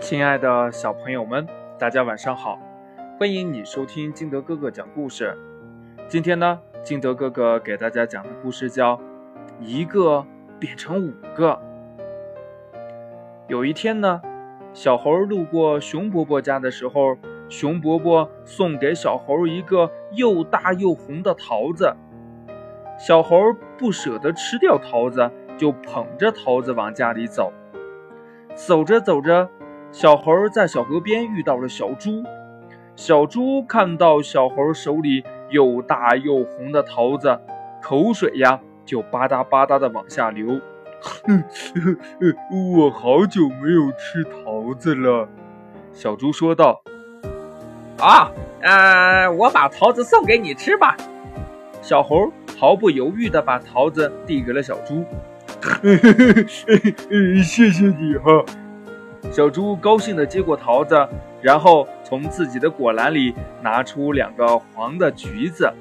亲爱的小朋友们，大家晚上好！欢迎你收听金德哥哥讲故事。今天呢，金德哥哥给大家讲的故事叫《一个变成五个》。有一天呢，小猴路过熊伯伯家的时候，熊伯伯送给小猴一个又大又红的桃子。小猴不舍得吃掉桃子，就捧着桃子往家里走。走着走着，小猴在小河边遇到了小猪，小猪看到小猴手里又大又红的桃子，口水呀就吧嗒吧嗒的往下流。我好久没有吃桃子了，小猪说道。啊，呃，我把桃子送给你吃吧。小猴毫不犹豫地把桃子递给了小猪。谢谢你哈。小猪高兴地接过桃子，然后从自己的果篮里拿出两个黄的橘子。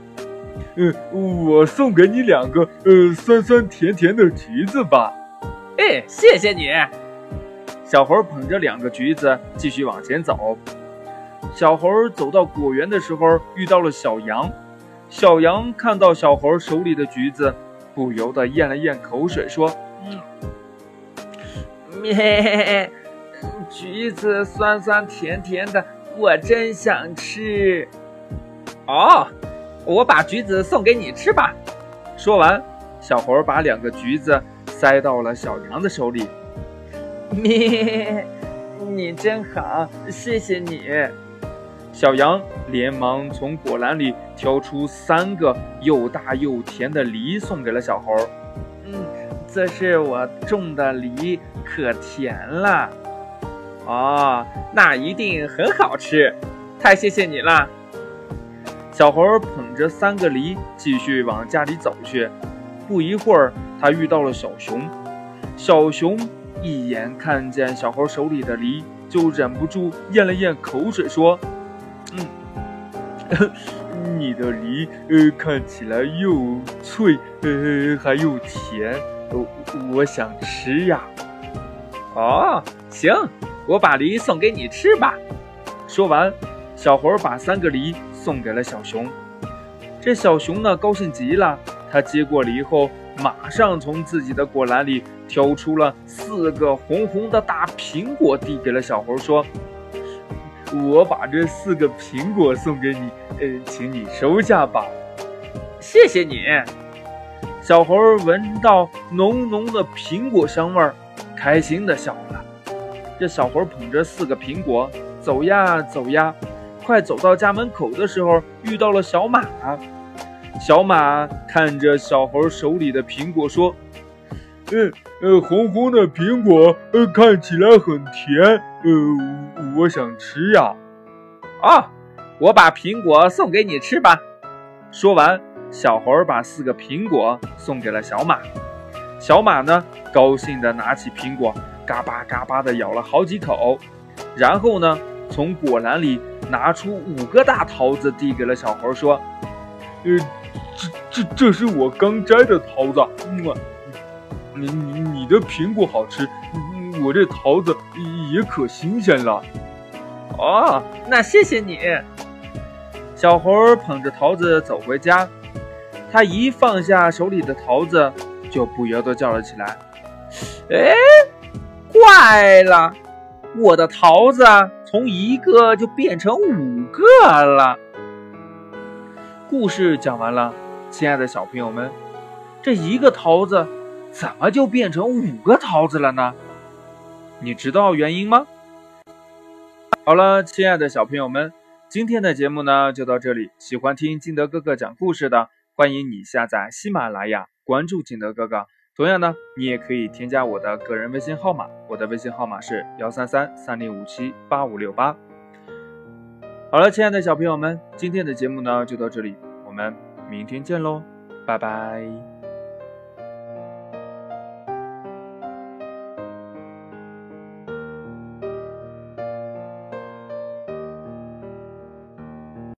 嗯，我送给你两个，呃，酸酸甜甜的橘子吧。哎，谢谢你。小猴捧着两个橘子继续往前走。小猴走到果园的时候，遇到了小羊。小羊看到小猴手里的橘子，不由得咽了咽口水，说：“嗯，咩。”橘子酸酸甜甜的，我真想吃。哦，我把橘子送给你吃吧。说完，小猴把两个橘子塞到了小羊的手里。咩，你真好，谢谢你。小羊连忙从果篮里挑出三个又大又甜的梨，送给了小猴。嗯，这是我种的梨，可甜了。哦，那一定很好吃，太谢谢你了。小猴捧着三个梨继续往家里走去。不一会儿，他遇到了小熊。小熊一眼看见小猴手里的梨，就忍不住咽了咽口水，说：“嗯，你的梨呃看起来又脆呃还又甜，我我想吃呀。”哦，行。我把梨送给你吃吧。说完，小猴把三个梨送给了小熊。这小熊呢，高兴极了。他接过梨后，马上从自己的果篮里挑出了四个红红的大苹果，递给了小猴，说：“我把这四个苹果送给你，呃，请你收下吧。”谢谢你。小猴闻到浓浓的苹果香味儿，开心地笑了。这小猴捧着四个苹果走呀走呀，快走到家门口的时候，遇到了小马。小马看着小猴手里的苹果说：“嗯呃，红红的苹果，呃，看起来很甜，呃，我想吃呀。”啊，我把苹果送给你吃吧。说完，小猴把四个苹果送给了小马。小马呢，高兴地拿起苹果。嘎巴嘎巴的咬了好几口，然后呢，从果篮里拿出五个大桃子，递给了小猴，说：“呃，这这这是我刚摘的桃子，嗯，你你你的苹果好吃，我这桃子也可新鲜了。”哦，那谢谢你。小猴捧着桃子走回家，他一放下手里的桃子，就不由得叫了起来：“哎！”坏了，我的桃子从一个就变成五个了。故事讲完了，亲爱的小朋友们，这一个桃子怎么就变成五个桃子了呢？你知道原因吗？好了，亲爱的小朋友们，今天的节目呢就到这里。喜欢听金德哥哥讲故事的，欢迎你下载喜马拉雅，关注金德哥哥。同样呢，你也可以添加我的个人微信号码，我的微信号码是幺三三三零五七八五六八。好了，亲爱的小朋友们，今天的节目呢就到这里，我们明天见喽，拜拜。